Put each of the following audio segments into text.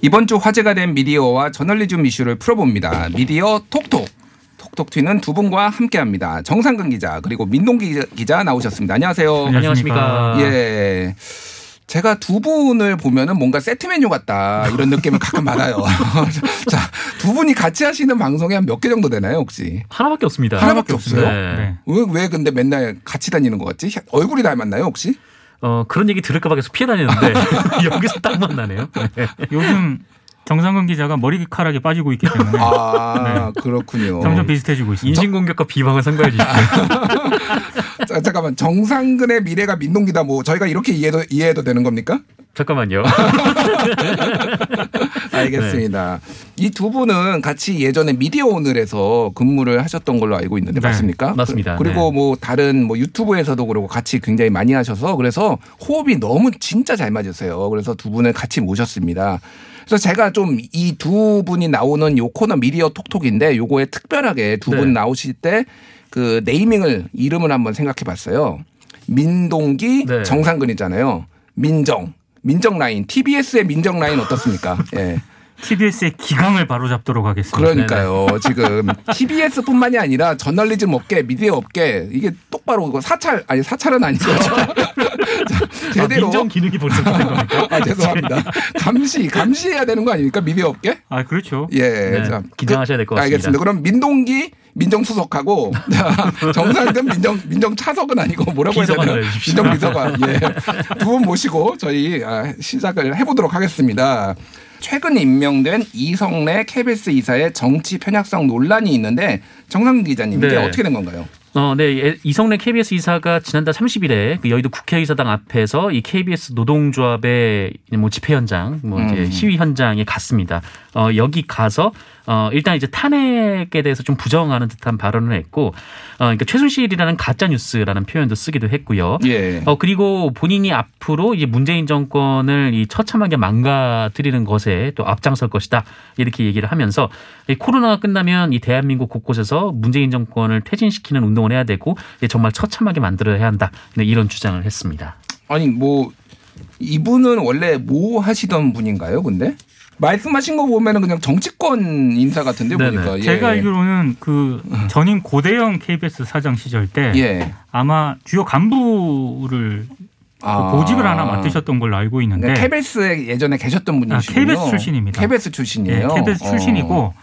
이번 주 화제가 된 미디어와 저널리즘 이슈를 풀어봅니다. 미디어 톡톡. 톡톡 튀는 두 분과 함께합니다. 정상근 기자 그리고 민동기 기자 나오셨습니다. 안녕하세요. 안녕하십니까. 예. 제가 두 분을 보면은 뭔가 세트 메뉴 같다 이런 느낌을 가끔 받아요. 자, 두 분이 같이 하시는 방송이 한 몇 개 정도 되나요, 혹시? 하나밖에 없습니다. 하나밖에 없어요? 네. 왜, 왜 근데 맨날 같이 다니는 것 같지? 얼굴이 닮았나요, 혹시? 어, 그런 얘기 들을까봐 계속 피해 다녔는데 여기서 딱 만나네요. 네. 요즘 정상근 기자가 머리카락이 빠지고 있기 때문에 아, 그렇군요. 점점 비슷해지고 있습니다. 인신공격과 비방을 선거해. 자, 잠깐만. 정상근의 미래가 민동기다. 뭐 저희가 이렇게 이해도 이해해도 되는 겁니까? 잠깐만요. 알겠습니다. 이두 분은 같이 예전에 미디어 오늘에서 근무를 하셨던 걸로 알고 있는데 네, 맞습니까? 맞습니다. 그- 그리고 네. 뭐 다른 뭐 유튜브에서도 그러고 같이 굉장히 많이 하셔서 그래서 호흡이 너무 진짜 잘 맞으세요. 그래서 두 분을 같이 모셨습니다. 그래서 제가 좀 이 두 분이 나오는 요 코너 미디어 톡톡인데 요거에 특별하게 두분 네. 나오실 때 그 네이밍을 이름을 한번 생각해 봤어요. 민동기 네. 정상근이잖아요. 민정. 민정 라인. TBS의 민정 라인 어떻습니까? 예. TBS의 기강을 바로잡도록 하겠습니다. 그러니까요. 지금 TBS뿐만이 아니라 저널리즘 업계, 미디어 업계 이게 똑바로 사찰 아니 사찰은 아니죠. 자, 제대로 아, 민정 기능이 벌써 된 겁니까? 아, 죄송합니다. 감시 감시해야 되는 거 아닙니까 미디어 업계? 아 그렇죠. 예. 네, 자, 긴장하셔야 될것 그- 같습니다. 알겠습니다. 그럼 민동기 민정수석하고 정상근 민정 민정 차석은 아니고 뭐라고 해야 비서관으로 되나요? 해주십시오. 민정 비서관. 예. 두 분 모시고 저희 아, 시작을 해보도록 하겠습니다. 최근 임명된 이성래 KBS 이사의 정치 편향성 논란이 있는데 정상근 기자님 이게 네. 어떻게 된 건가요? 어, 네. 예, 이성래 KBS 이사가 지난달 30일에 그 여의도 국회의사당 앞에서 이 KBS 노동조합의 뭐 집회 현장, 뭐 이제 음. 시위 현장에 갔습니다. 어, 여기 가서 어, 일단 이제 탄핵에 대해서 좀 부정하는 듯한 발언을 했고, 어, 그러니까 최순실이라는 가짜 뉴스라는 표현도 쓰기도 했고요. 예. 어 그리고 본인이 앞으로 이제 문재인 정권을 이 처참하게 망가뜨리는 것에 또 앞장설 것이다 이렇게 얘기를 하면서 이 코로나가 끝나면 이 대한민국 곳곳에서 문재인 정권을 퇴진시키는 운동을 해야 되고 예, 정말 처참하게 만들어야 한다 네, 이런 주장을 했습니다. 아니 뭐 이분은 원래 뭐 하시던 분인가요? 근데 말씀하신 거 보면은 그냥 정치권 인사 같은데 네네. 보니까 예. 제가 알기로는 그 전임 고대영 KBS 사장 시절 때 예. 아마 주요 간부를 아. 보직을 하나 맡으셨던 걸로 알고 있는데 네, KBS에 예전에 계셨던 분이시군요. 아, KBS 출신입니다. KBS 예, 출신이에요. KBS 어. 출신이고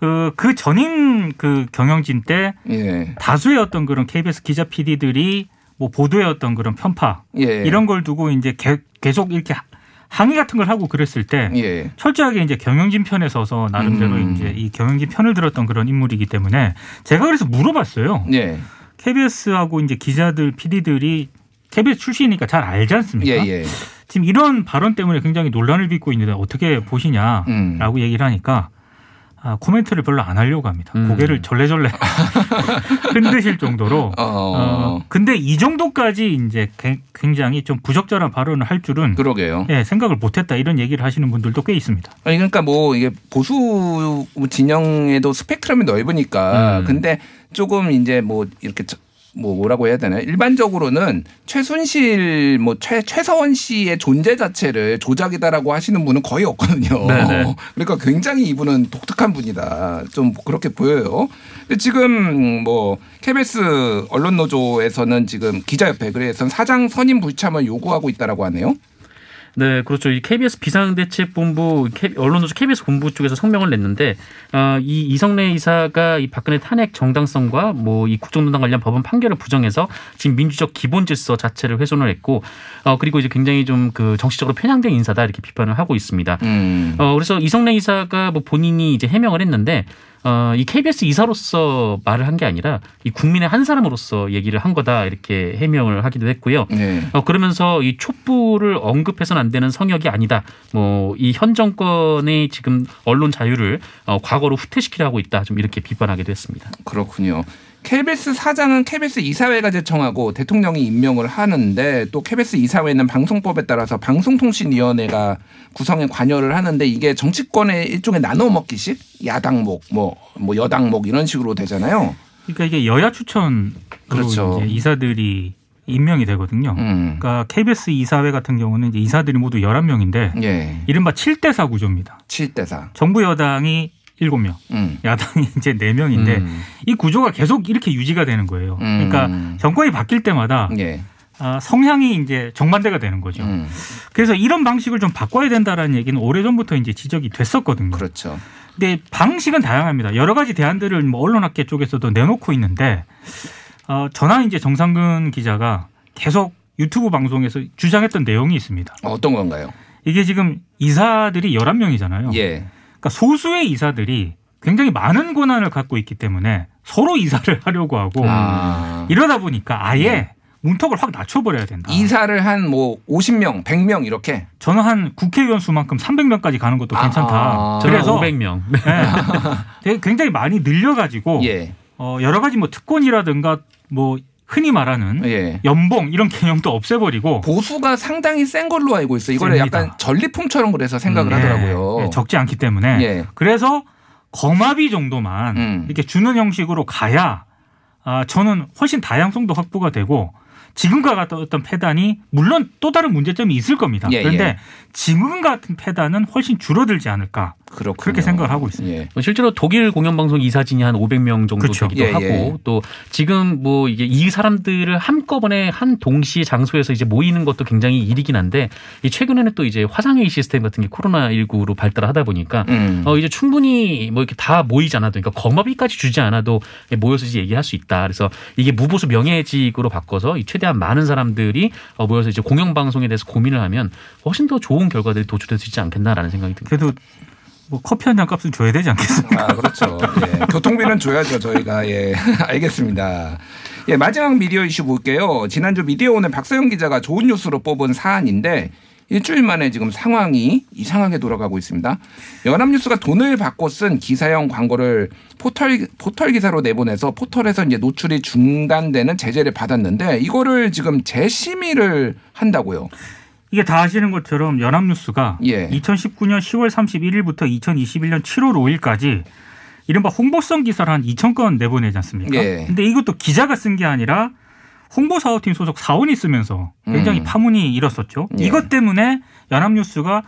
그, 그 전임 그 경영진 때 예. 다수의 어떤 그런 KBS 기자 PD들이 뭐 보도의 어떤 그런 편파 예. 이런 걸 두고 이제 개- 계속 이렇게 항의 같은 걸 하고 그랬을 때 예. 철저하게 이제 경영진 편에 서서 나름대로 음. 이제 이 경영진 편을 들었던 그런 인물이기 때문에 제가 그래서 물어봤어요. 예. KBS하고 이제 기자들, PD들이 KBS 출신이니까 잘 알지 않습니까? 예. 예. 지금 이런 발언 때문에 굉장히 논란을 빚고 있는데 어떻게 보시냐라고 음. 얘기를 하니까 아, 코멘트를 별로 안 하려고 합니다. 음. 고개를 절레절레 흔드실 정도로. 어. 어, 근데 이 정도까지 이제 개- 굉장히 좀 부적절한 발언을 할 줄은 그러게요. 예, 생각을 못했다 이런 얘기를 하시는 분들도 꽤 있습니다. 아니 그러니까 뭐 이게 보수 진영에도 스펙트럼이 넓으니까 음. 근데 조금 이제 뭐 이렇게 저- 뭐 뭐라고 해야 되나요? 일반적으로는 최순실 뭐 최 최서원 씨의 존재 자체를 조작이다라고 하시는 분은 거의 없거든요. 네네. 그러니까 굉장히 이분은 독특한 분이다. 좀 그렇게 보여요. 근데 지금 뭐 KBS 언론 노조에서는 지금 기자협회 그래서 사장 선임 불참을 요구하고 있다라고 하네요. 네, 그렇죠. 이 KBS 비상대책본부 언론노조 KBS 본부 쪽에서 성명을 냈는데 어, 이 이성래 이사가 이 박근혜 탄핵 정당성과 뭐 이 국정농단 관련 법원 판결을 부정해서 지금 민주적 기본 질서 자체를 훼손을 했고 어, 그리고 이제 굉장히 좀 그 정치적으로 편향된 인사다 이렇게 비판을 하고 있습니다. 음. 어, 그래서 이성래 이사가 뭐 본인이 이제 해명을 했는데 어, 이 KBS 이사로서 말을 한 게 아니라 이 국민의 한 사람으로서 얘기를 한 거다 이렇게 해명을 하기도 했고요. 네. 어, 그러면서 이 촛불을 언급해서는 안 되는 성역이 아니다. 뭐 이 현 정권의 지금 언론 자유를 어, 과거로 후퇴시키려 하고 있다. 좀 이렇게 비판하기도 했습니다. 그렇군요. KBS 사장은 KBS 이사회가 제청하고 대통령이 임명을 하는데 또 KBS 이사회는 방송법에 따라서 방송통신위원회가 구성에 관여를 하는데 이게 정치권의 일종의 나눠 먹기식 야당목 뭐, 뭐 여당목 이런 식으로 되잖아요. 그러니까 이게 여야 추천 그렇죠. 이제 이사들이 임명이 되거든요. 음. 그러니까 KBS 이사회 같은 경우는 이제 이사들이 모두 11명인데 예. 이른바 7대4 구조입니다. 7대 4. 정부 여당이 7명, 음. 야당이 이제 4명인데 음. 이 구조가 계속 이렇게 유지가 되는 거예요. 음. 그러니까 정권이 바뀔 때마다 예. 아, 성향이 이제 정반대가 되는 거죠. 음. 그래서 이런 방식을 좀 바꿔야 된다라는 얘기는 오래전부터 이제 지적이 됐었거든요. 그렇죠. 근데 방식은 다양합니다. 여러 가지 대안들을 뭐 언론학계 쪽에서도 내놓고 있는데 어, 전화 이제 정상근 기자가 계속 유튜브 방송에서 주장했던 내용이 있습니다. 어떤 건가요? 이게 지금 이사들이 11명이잖아요. 예. 그러니까 소수의 이사들이 굉장히 많은 권한을 갖고 있기 때문에 서로 이사를 하려고 하고 아. 이러다 보니까 아예 문턱을 확 낮춰버려야 된다. 이사를 한 뭐 50명, 100명 이렇게. 저는 한 국회의원 수만큼 300명까지 가는 것도 괜찮다. 아. 저는 그래서 500명. 네. 되게 굉장히 많이 늘려가지고 예. 어, 여러 가지 뭐 특권이라든가 뭐 흔히 말하는 예. 연봉 이런 개념도 없애버리고 보수가 상당히 센 걸로 알고 있어요. 이거를. 약간 전리품처럼 그래서 생각을 음, 예, 하더라고요. 예, 적지 않기 때문에 예. 그래서 거마비 정도만 음. 이렇게 주는 형식으로 가야 아, 저는 훨씬 다양성도 확보가 되고 지금과 같은 어떤 패단이 물론 또 다른 문제점이 있을 겁니다. 예, 그런데 예. 지금 같은 패단은 훨씬 줄어들지 않을까 그렇군요. 그렇게 생각을 하고 있습니다. 예. 뭐 실제로 독일 공영방송 이사진이 한 500명 정도 그렇죠. 되기도 예, 하고 예. 또 지금 뭐 이게 이 사람들을 한꺼번에 한 동시 장소에서 이제 모이는 것도 굉장히 일이긴 한데 이 최근에는 또 이제 화상회의 시스템 같은 게 코로나 19로 발달하다 보니까 음. 어 이제 충분히 뭐 이렇게 다 모이지 않아도 그러니까 거마비까지 주지 않아도 모여서 이제 얘기할 수 있다. 그래서 이게 무보수 명예직으로 바꿔서 이 최대한 많은 사람들이 어 모여서 이제 공영방송에 대해서 고민을 하면 훨씬 더 좋은 결과들이 도출될 수 있지 않겠나라는 생각이 듭니다. 그래도 뭐 커피 한 잔 값을 줘야 되지 않겠습니까? 아, 그렇죠. 예. 교통비는 줘야죠, 저희가. 예. 알겠습니다. 예, 마지막 미디어 이슈 볼게요. 지난주 미디어 오늘 박서영 기자가 좋은 뉴스로 뽑은 사안인데 일주일 만에 지금 상황이 이상하게 돌아가고 있습니다. 연합뉴스가 돈을 받고 쓴 기사형 광고를 포털 포털 기사로 내보내서 포털에서 이제 노출이 중단되는 제재를 받았는데 이거를 지금 재심의를 한다고요. 이게 다 아시는 것처럼 연합뉴스가 예. 2019년 10월 31일부터 2021년 7월 5일까지 이른바 홍보성 기사를 한 2천 건 내보내지 않습니까? 예. 근데 이것도 기자가 쓴 게 아니라 홍보 사업팀 소속 사원이 쓰면서 굉장히 음. 파문이 일었었죠. 예. 이것 때문에 연합뉴스가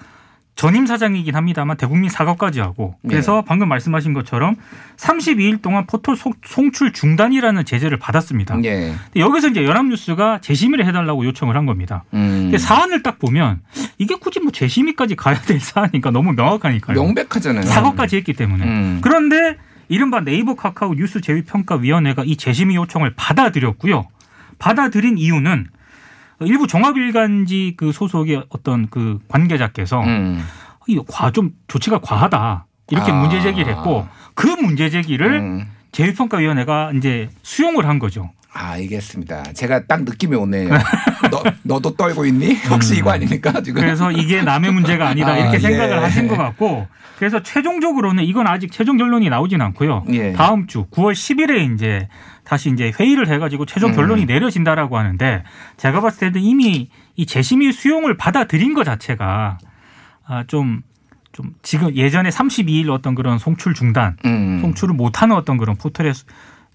전임 사장이긴 합니다만 대국민 사과까지 하고 그래서 예. 방금 말씀하신 것처럼 32일 동안 포털 송- 송출 중단이라는 제재를 받았습니다. 예. 근데 여기서 이제 연합뉴스가 재심의를 해달라고 요청을 한 겁니다. 음. 사안을 딱 보면 이게 굳이 뭐 재심의까지 가야 될 사안이니까 너무 명확하니까요. 명백하잖아요. 사과까지 했기 때문에. 음. 그런데 이른바 네이버 카카오 뉴스 제휴평가위원회가 이 재심의 요청을 받아들였고요. 받아들인 이유는 일부 종합일간지 그 소속의 어떤 그 관계자께서 음. 이거 과, 좀 조치가 과하다. 이렇게 아. 문제 제기를 했고 그 문제 제기를 음. 제휴평가위원회가 이제 수용을 한 거죠. 아, 알겠습니다. 제가 딱 느낌이 오네요. 너, 너도 떨고 있니? 혹시 이거 아닙니까? 지금? 그래서 이게 남의 문제가 아니다 아, 이렇게 예. 생각을 하신 것 같고 그래서 최종적으로는 이건 아직 최종 결론이 나오진 않고요. 예. 다음 주 9월 10일에 이제 다시 이제 회의를 해가지고 최종 음. 결론이 내려진다라고 하는데 제가 봤을 때는 이미 이 재심의 수용을 받아들인 것 자체가 아, 좀, 좀 지금 예전에 32일 어떤 그런 송출 중단, 음. 송출을 못하는 어떤 그런 포털에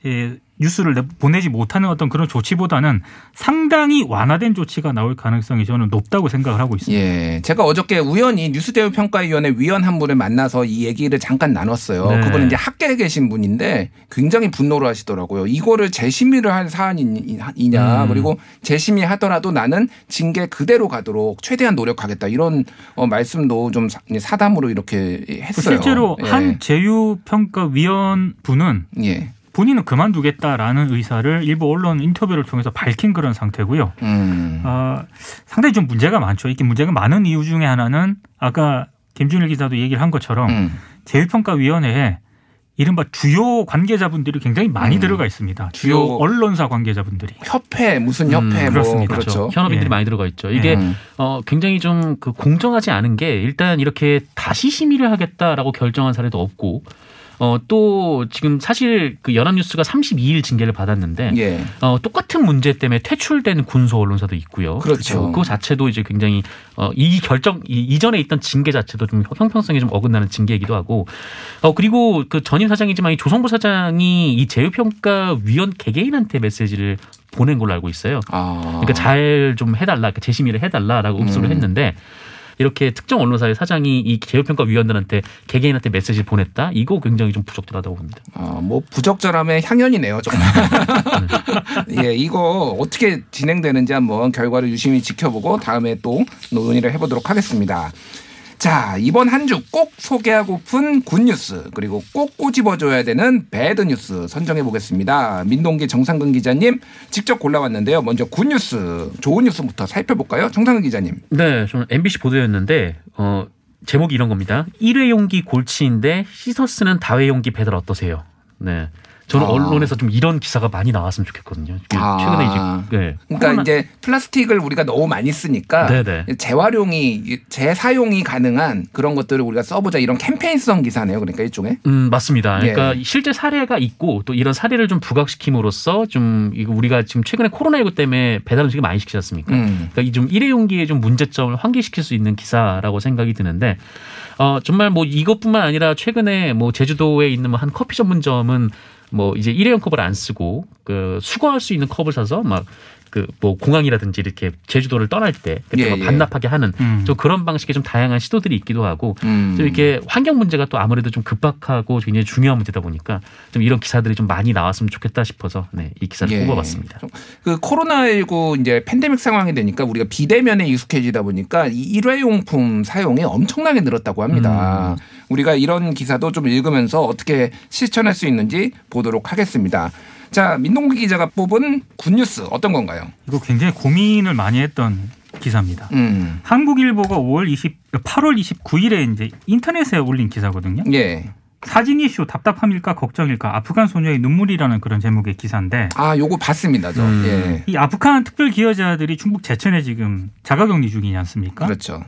예, 뉴스를 내- 보내지 못하는 어떤 그런 조치보다는 상당히 완화된 조치가 나올 가능성이 저는 높다고 생각을 하고 있습니다. 예. 제가 어저께 우연히 뉴스대우 평가위원회 위원 한 분을 만나서 이 얘기를 잠깐 나눴어요. 네. 그분은 이제 학계에 계신 분인데 굉장히 분노를 하시더라고요. 이거를 재심의를 할 사안이냐. 음. 그리고 재심의 하더라도 나는 징계 그대로 가도록 최대한 노력하겠다. 이런 어, 말씀도 좀 사- 사담으로 이렇게 했어요. 실제로 예. 한 제휴평가위원 분은 예. 본인은 그만두겠다라는 의사를 일부 언론 인터뷰를 통해서 밝힌 그런 상태고요. 음. 어, 상당히 좀 문제가 많죠. 이게 문제가 많은 이유 중에 하나는 아까 김준일 기자도 얘기를 한 것처럼 음. 제휴평가위원회에 이른바 주요 관계자분들이 굉장히 많이 음. 들어가 있습니다. 주요 주요 언론사 관계자분들이. 협회 무슨 협회 음, 뭐 그렇습니다. 그렇죠. 현업인들이 예. 많이 들어가 있죠. 이게 음. 어, 굉장히 좀 그 공정하지 않은 게 일단 이렇게 다시 심의를 하겠다라고 결정한 사례도 없고 어, 또 지금 사실 그 연합뉴스가 32일 징계를 받았는데 예. 어, 똑같은 문제 때문에 퇴출된 군소 언론사도 있고요. 그렇죠. 그 자체도 이제 굉장히 어, 이 결정 이, 이전에 있던 징계 자체도 좀 형평성이 좀 어긋나는 징계이기도 하고 어 그리고 그 전임 사장이지만 이 조성부 사장이 이 제휴평가 위원 개개인한테 메시지를 보낸 걸로 알고 있어요. 아. 그러니까 잘 좀 해달라, 그러니까 재심의를 해달라라고 음. 했는데 이렇게 특정 언론사의 사장이 이 제휴평가 위원들한테 개개인한테 메시지를 보냈다. 이거 굉장히 좀 부적절하다고 봅니다. 아, 뭐 부적절함의 향연이네요, 정말. 예, 이거 어떻게 진행되는지 한번 결과를 유심히 지켜보고 다음에 또 논의를 해보도록 하겠습니다. 자, 이번 한 주 꼭 소개하고픈 굿뉴스 그리고 꼭 꼬집어줘야 되는 배드 뉴스 선정해 보겠습니다. 민동기 정상근 기자님 직접 골라왔는데요. 먼저 굿뉴스 좋은 뉴스부터 살펴볼까요? 정상근 기자님. 네, 저는 MBC 보도였는데 어 제목이 이런 겁니다. 일회용기 골치인데 씻어 쓰는 다회용기 배달 어떠세요? 네. 저는 아. 언론에서 좀 이런 기사가 많이 나왔으면 좋겠거든요. 아. 최근에 이제 네. 그러니까 코로나- 이제 플라스틱을 우리가 너무 많이 쓰니까 네네. 재활용이 재사용이 가능한 그런 것들을 우리가 써보자 이런 캠페인성 기사네요. 그러니까 일종의. 음, 맞습니다. 그러니까 예. 실제 사례가 있고 또 이런 사례를 좀 부각시킴으로써 좀 이거 우리가 지금 최근에 코로나19 때문에 배달 음식을 많이 시키지 않습니까? 음. 그러니까 이 좀 일회용기의 좀 문제점을 환기시킬 수 있는 기사라고 생각이 드는데 어 정말 뭐 이것뿐만 아니라 최근에 뭐 제주도에 있는 뭐 한 커피 전문점은 뭐 이제 일회용 컵을 안 쓰고 그 수거할 수 있는 컵을 사서 막 그 뭐 공항이라든지 이렇게 제주도를 떠날 때 그때 예, 뭐 예. 반납하게 하는 음. 좀 그런 방식의 좀 다양한 시도들이 있기도 하고 음. 좀 이렇게 환경 문제가 또 아무래도 좀 급박하고 굉장히 중요한 문제다 보니까 좀 이런 기사들이 좀 많이 나왔으면 좋겠다 싶어서 네, 이 기사를 예. 뽑아봤습니다. 그 코로나19 이제 팬데믹 상황이 되니까 우리가 비대면에 익숙해지다 보니까 이 일회용품 사용이 엄청나게 늘었다고 합니다. 우리가 이런 기사도 좀 읽으면서 어떻게 실천할 수 있는지 보도록 하겠습니다. 자, 민동기 기자가 뽑은 굿뉴스 어떤 건가요? 이거 굉장히 고민을 많이 했던 기사입니다. 음. 한국일보가 5월 20, 8월 29일에 이제 인터넷에 올린 기사거든요. 예. 사진 이슈 답답함일까 걱정일까 아프간 소녀의 눈물이라는 그런 제목의 기사인데 아, 요거 봤습니다. 저. 음. 예. 이 아프간 특별 기여자들이 충북 제천에 지금 자가격리 중이지 않습니까? 그렇죠.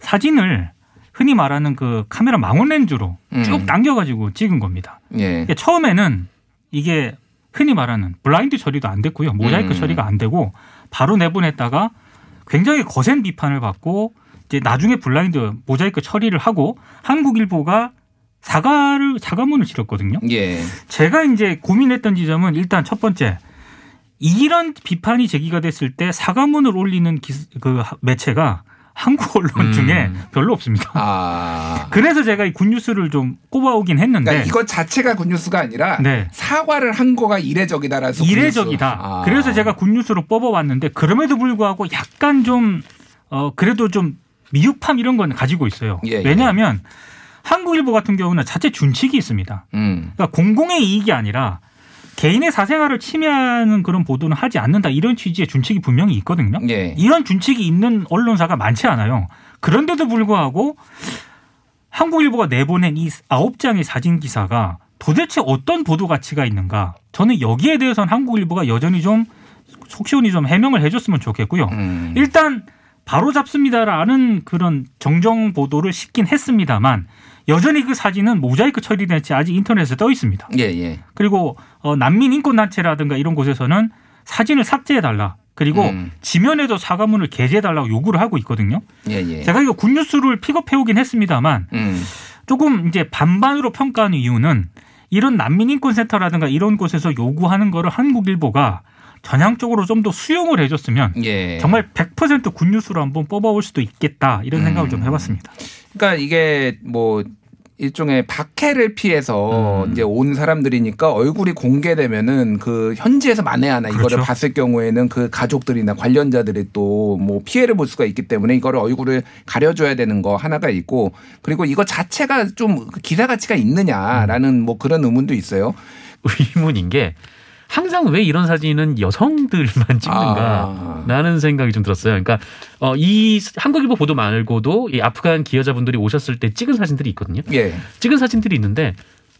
사진을 흔히 말하는 그 카메라 망원 렌즈로 음. 쭉 당겨가지고 찍은 겁니다. 예. 처음에는 이게 흔히 말하는 블라인드 처리도 안 됐고요. 모자이크 음. 처리가 안 되고 바로 내보냈다가 굉장히 거센 비판을 받고 이제 나중에 블라인드 모자이크 처리를 하고 한국일보가 사과를 사과문을 실었거든요. 예. 제가 이제 고민했던 지점은 일단 첫 번째 이런 비판이 제기가 됐을 때 사과문을 올리는 기, 그 매체가 한국 언론 음. 중에 별로 없습니다. 아. 그래서 제가 이 굿뉴스를 좀 꼽아오긴 했는데 그러니까 이것 자체가 굿뉴스가 아니라 네. 사과를 한 거가 이례적이다라서 이례적이다. 아. 그래서 제가 굿뉴스로 뽑아왔는데 그럼에도 불구하고 약간 좀 어, 그래도 좀 미흡함 이런 건 가지고 있어요. 예, 예. 왜냐하면 한국일보 같은 경우는 자체 준칙이 있습니다. 음. 그러니까 공공의 이익이 아니라 개인의 사생활을 침해하는 그런 보도는 하지 않는다 이런 취지의 준칙이 분명히 있거든요. 예. 이런 준칙이 있는 언론사가 많지 않아요. 그런데도 불구하고 한국일보가 내보낸 이 아홉 장의 사진 기사가 도대체 어떤 보도 가치가 있는가? 저는 여기에 대해서는 한국일보가 여전히 좀 속시원히 좀 해명을 해줬으면 좋겠고요. 음. 일단 바로 잡습니다라는 그런 정정 보도를 시킨 했습니다만 여전히 그 사진은 모자이크 처리된 채 아직 인터넷에 떠 있습니다. 예, 예. 그리고 어, 난민 인권 단체라든가 이런 곳에서는 사진을 삭제해 달라. 그리고 음. 지면에도 사과문을 게재해 달라고 요구를 하고 있거든요. 예, 예. 제가 이거 굿뉴스를 픽업해 오긴 했습니다만 음. 조금 이제 반반으로 평가하는 이유는 이런 난민 인권 센터라든가 이런 곳에서 요구하는 거를 한국일보가 전향적으로 좀 더 수용을 해줬으면 예. 정말 100% 굿뉴스로 한번 뽑아올 수도 있겠다 이런 생각을 음. 좀 해봤습니다. 그러니까 이게 뭐 일종의 박해를 피해서 음. 이제 온 사람들이니까 얼굴이 공개되면은 그 현지에서 만에 하나 이거를 그렇죠. 봤을 경우에는 그 가족들이나 관련자들이 또 뭐 피해를 볼 수가 있기 때문에 이거를 얼굴을 가려줘야 되는 거 하나가 있고 그리고 이거 자체가 좀 기사 가치가 있느냐라는 뭐 그런 의문도 있어요. 의문인 게 항상 왜 이런 사진은 여성들만 찍는가? 아. 라는 생각이 좀 들었어요. 그러니까 어, 이 한국일보 보도 말고도 이 아프간 기여자분들이 오셨을 때 찍은 사진들이 있거든요. 예. 찍은 사진들이 있는데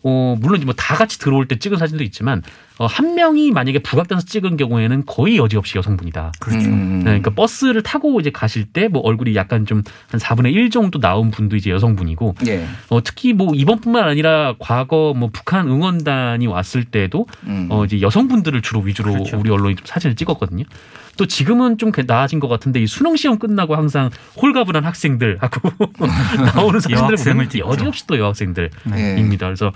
어, 물론 뭐 다 같이 들어올 때 찍은 사진도 있지만 어, 한 명이 만약에 부각돼서 찍은 경우에는 거의 여지없이 여성분이다. 그렇죠. 음. 네, 그러니까 버스를 타고 이제 가실 때 뭐 얼굴이 약간 좀 한 4분의 1 정도 나온 분도 이제 여성분이고 예. 어, 특히 뭐 이번뿐만 아니라 과거 뭐 북한 응원단이 왔을 때도 음. 어, 이제 여성분들을 주로 위주로 그렇죠. 우리 언론이 좀 사진을 찍었거든요. 또 지금은 좀 나아진 것 같은데 이 수능 시험 끝나고 항상 홀가분한 학생들 하고 나오는 사진들을 여학생을 보면. 여지없이 또 여학생들입니다. 예. 그래서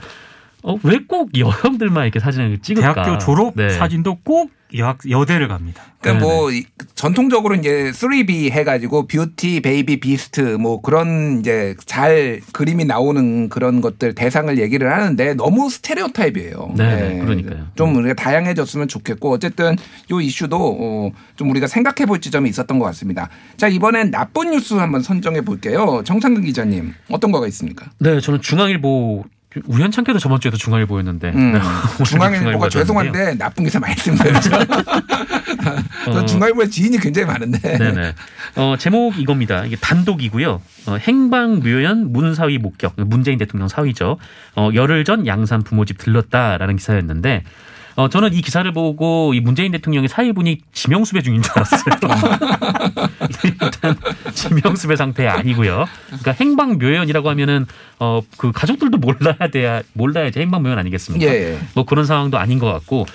어, 왜 꼭 여성들만 이렇게 사진을 찍을까? 대학교 졸업 네. 사진도 꼭 여학, 여대를 갑니다. 그러니까 네네. 뭐 이- 전통적으로 이제 3B 해가지고 beauty, baby, beast 뭐 그런 이제 잘 그림이 나오는 그런 것들 대상을 얘기를 하는데 너무 stereotype이에요. 네, 그러니까요. 좀 우리가 다양해졌으면 좋겠고 어쨌든 요 이슈도 어, 좀 우리가 생각해 볼 지점이 있었던 것 같습니다. 자 이번엔 나쁜 뉴스 한번 선정해 볼게요. 정상근 기자님 어떤 거가 있습니까? 네, 저는 중앙일보 우연찮게도 저번 주에도 중앙일보였는데 음, 중앙일보가 죄송한데 나쁜 기사 많이 씁니다. 저 어. 중앙일보에 지인이 굉장히 많은데. 네네. 어, 제목 이겁니다. 이게 단독이고요. 어, 행방묘연 문사위 목격. 문재인 대통령 사위죠. 어, 열흘 전 양산 부모집 들렀다라는 기사였는데 어, 저는 이 기사를 보고 이 문재인 대통령의 사위분이 지명수배 중인 줄 알았어요. 일단 지명수배 상태 아니고요. 그러니까 행방묘연이라고 하면은 어, 그 가족들도 몰라야 돼야 몰라야지 행방묘연 아니겠습니까? 예. 뭐 그런 상황도 아닌 것 같고.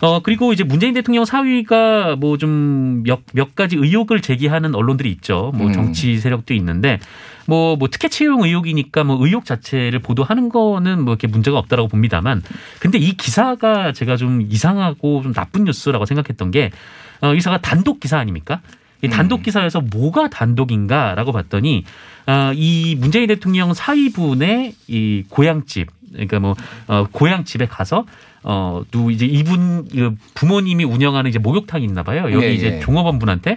어, 그리고 이제 문재인 대통령 사위가 뭐 좀 몇, 몇 가지 의혹을 제기하는 언론들이 있죠. 뭐 음. 정치 세력도 있는데 뭐, 뭐 특혜 채용 의혹이니까 뭐 의혹 자체를 보도하는 거는 뭐 이렇게 문제가 없다라고 봅니다만 근데 이 기사가 제가 좀 이상하고 좀 나쁜 뉴스라고 생각했던 게 어, 이 기사가 단독 기사 아닙니까? 이 단독 기사에서 뭐가 단독인가라고 봤더니 어, 이 문재인 대통령 사위분의 이 고향집 그러니까 뭐 어, 고향집에 가서 어, 누 이제 이분 그 부모님이 운영하는 이제 목욕탕이 있나 봐요. 여기 예, 이제 예. 종업원 분한테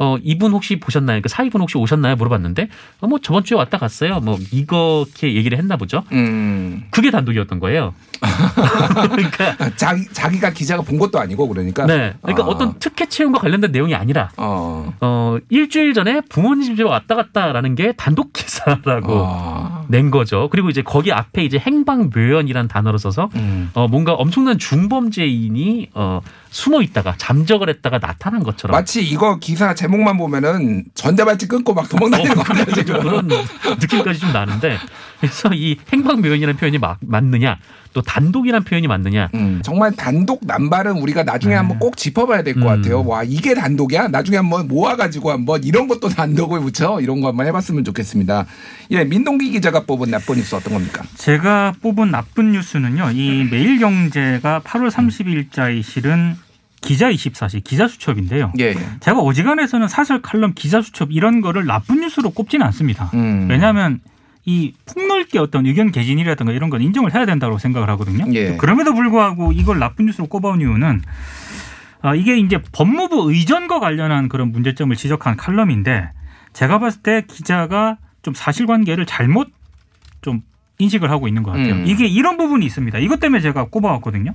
어, 이분 혹시 보셨나요? 그 사위분 혹시 오셨나요? 물어봤는데 어, 뭐 저번 주에 왔다 갔어요. 뭐 이렇게 얘기를 했나 보죠. 음. 그게 단독이었던 거예요. 그러니까 자기 자기가 기자가 본 것도 아니고 그러니까. 네. 그러니까 아. 어떤 특혜 채용과 관련된 내용이 아니라 어. 어, 일주일 전에 부모님 집에 왔다 갔다라는 게 단독 기사라고 아. 낸 거죠. 그리고 이제 거기 앞에 이제 행방묘연이라는 단어를 써서 음. 어, 뭔가 엄청난 중범죄인이 어, 숨어 있다가 잠적을 했다가 나타난 것처럼 마치 이거 기사 제목 만 보면은 전자발찌 끊고 막 도망다니는 것 같아요 지금. 어, 그런 느낌까지 좀 나는데 그래서 이 행방묘연이라는 표현이 막, 맞느냐 또 단독이라는 표현이 맞느냐 음, 정말 단독 남발은 우리가 나중에 한번 꼭 짚어봐야 될것 음. 같아요. 와 이게 단독이야? 나중에 한번 모아가지고 한번 이런 것도 단독을 붙여 이런 거 한번 해봤으면 좋겠습니다. 예, 민동기 기자가 뽑은 나쁜 뉴스 어떤 겁니까? 제가 뽑은 나쁜 뉴스는요. 이 매일경제가 8월 30일자에 실은 기자 24시 기자 수첩인데요. 예, 제가 어지간해서는 사설 칼럼 기자 수첩 이런 거를 나쁜 뉴스로 꼽지는 않습니다. 음. 왜냐하면 이 폭넓게 어떤 의견 개진이라든가 이런 건 인정을 해야 된다고 생각을 하거든요. 예. 그럼에도 불구하고 이걸 나쁜 뉴스로 꼽아온 이유는 아, 이게 이제 법무부 의전과 관련한 그런 문제점을 지적한 칼럼인데 제가 봤을 때 기자가 좀 사실관계를 잘못 좀 인식을 하고 있는 것 같아요. 음. 이게 이런 부분이 있습니다. 이것 때문에 제가 꼽아왔거든요.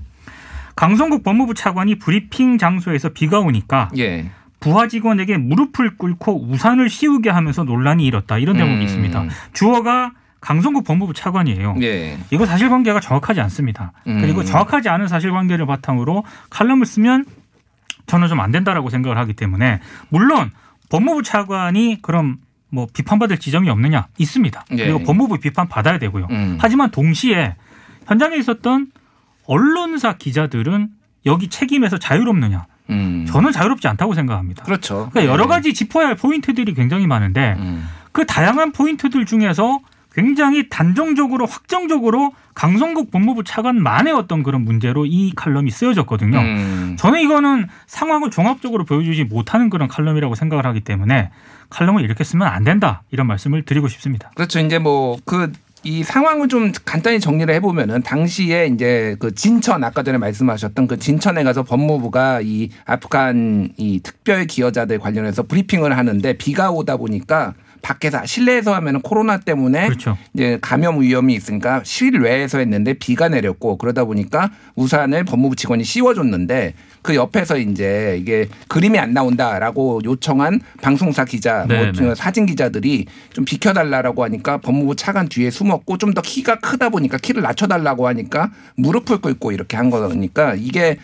강성국 법무부 차관이 브리핑 장소에서 비가 오니까 예. 부하 직원에게 무릎을 꿇고 우산을 씌우게 하면서 논란이 일었다. 이런 대목이 음. 있습니다. 주어가 강성국 법무부 차관이에요. 예. 이거 사실관계가 정확하지 않습니다. 음. 그리고 정확하지 않은 사실관계를 바탕으로 칼럼을 쓰면 저는 좀 안 된다라고 생각을 하기 때문에 물론 법무부 차관이 그럼 뭐 비판받을 지점이 없느냐 있습니다. 예. 그리고 법무부 비판 받아야 되고요. 음. 하지만 동시에 현장에 있었던 언론사 기자들은 여기 책임에서 자유롭느냐? 음. 저는 자유롭지 않다고 생각합니다. 그렇죠. 그러니까 여러 예. 가지 짚어야 할 포인트들이 굉장히 많은데 음. 그 다양한 포인트들 중에서 굉장히 단정적으로 확정적으로 강성국 법무부 차관만의 어떤 그런 문제로 이 칼럼이 쓰여졌거든요. 음. 저는 이거는 상황을 종합적으로 보여주지 못하는 그런 칼럼이라고 생각을 하기 때문에 칼럼을 이렇게 쓰면 안 된다 이런 말씀을 드리고 싶습니다. 그렇죠. 이제 뭐 그 이 상황을 좀 간단히 정리를 해보면은 당시에 이제 그 진천 아까 전에 말씀하셨던 그 진천에 가서 법무부가 이 아프간 이 특별 기여자들 관련해서 브리핑을 하는데 비가 오다 보니까 밖에서 실내에서 하면은 코로나 때문에 그렇죠. 이제 감염 위험이 있으니까 실외에서 했는데 비가 내렸고 그러다 보니까 우산을 법무부 직원이 씌워줬는데 그 옆에서 이제 이게 그림이 안 나온다라고 요청한 방송사 기자, 네, 뭐 네. 사진 기자들이 좀 비켜달라고 하니까 법무부 차관 뒤에 숨었고 좀 더 키가 크다 보니까 키를 낮춰달라고 하니까 무릎을 꿇고 이렇게 한 거니까 이게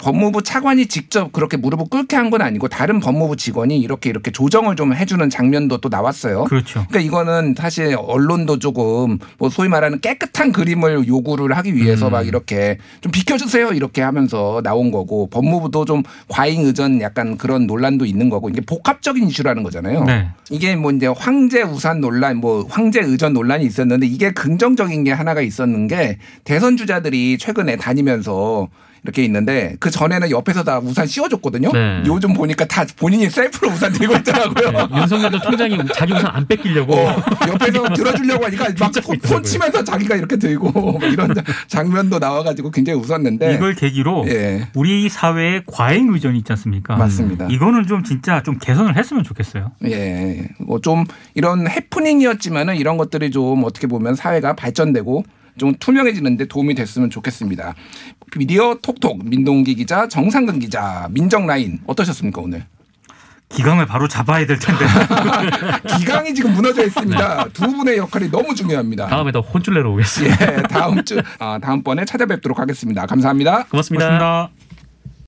법무부 차관이 직접 그렇게 무릎을 꿇게 한 건 아니고 다른 법무부 직원이 이렇게 이렇게 조정을 좀 해주는 장면도 또 나왔어요. 그렇죠. 그러니까 이거는 사실 언론도 조금 뭐 소위 말하는 깨끗한 그림을 요구를 하기 위해서 음. 막 이렇게 좀 비켜주세요 이렇게 하면서 나온 거고 법무부도 좀 과잉 의전 약간 그런 논란도 있는 거고 이게 복합적인 이슈라는 거잖아요. 네. 이게 뭐 이제 황제 우산 논란, 뭐 황제 의전 논란이 있었는데 이게 긍정적인 게 하나가 있었는 게 대선 주자들이 최근에 다니면서 이렇게 있는데 그 전에는 옆에서 다 우산 씌워줬거든요. 네. 요즘 보니까 다 본인이 셀프로 우산 들고 있더라고요. 네, 윤석열 전 총장이 자기 우산 안 뺏기려고 어, 옆에서 들어주려고 하니까 막 붙잡고 손, 있더라고요. 손 치면서 자기가 이렇게 들고 뭐 이런 장면도 나와가지고 굉장히 웃었는데 이걸 계기로 예. 우리 사회의 과잉 의전이 있지 않습니까? 맞습니다. 이거는 좀 진짜 좀 개선을 했으면 좋겠어요. 예, 뭐 좀 이런 해프닝이었지만은 이런 것들이 좀 어떻게 보면 사회가 발전되고 좀 투명해지는데 도움이 됐으면 좋겠습니다. 미디어 톡톡 민동기 기자, 정상근 기자, 민정 라인 어떠셨습니까 오늘? 기강을 바로 잡아야 될 텐데. 기강이 지금 무너져 있습니다. 두 분의 역할이 너무 중요합니다. 다음에 더 혼쭐 내러 오겠습니다. 예, 다음 주 아, 다음번에 찾아뵙도록 하겠습니다. 감사합니다. 고맙습니다. 고맙습니다.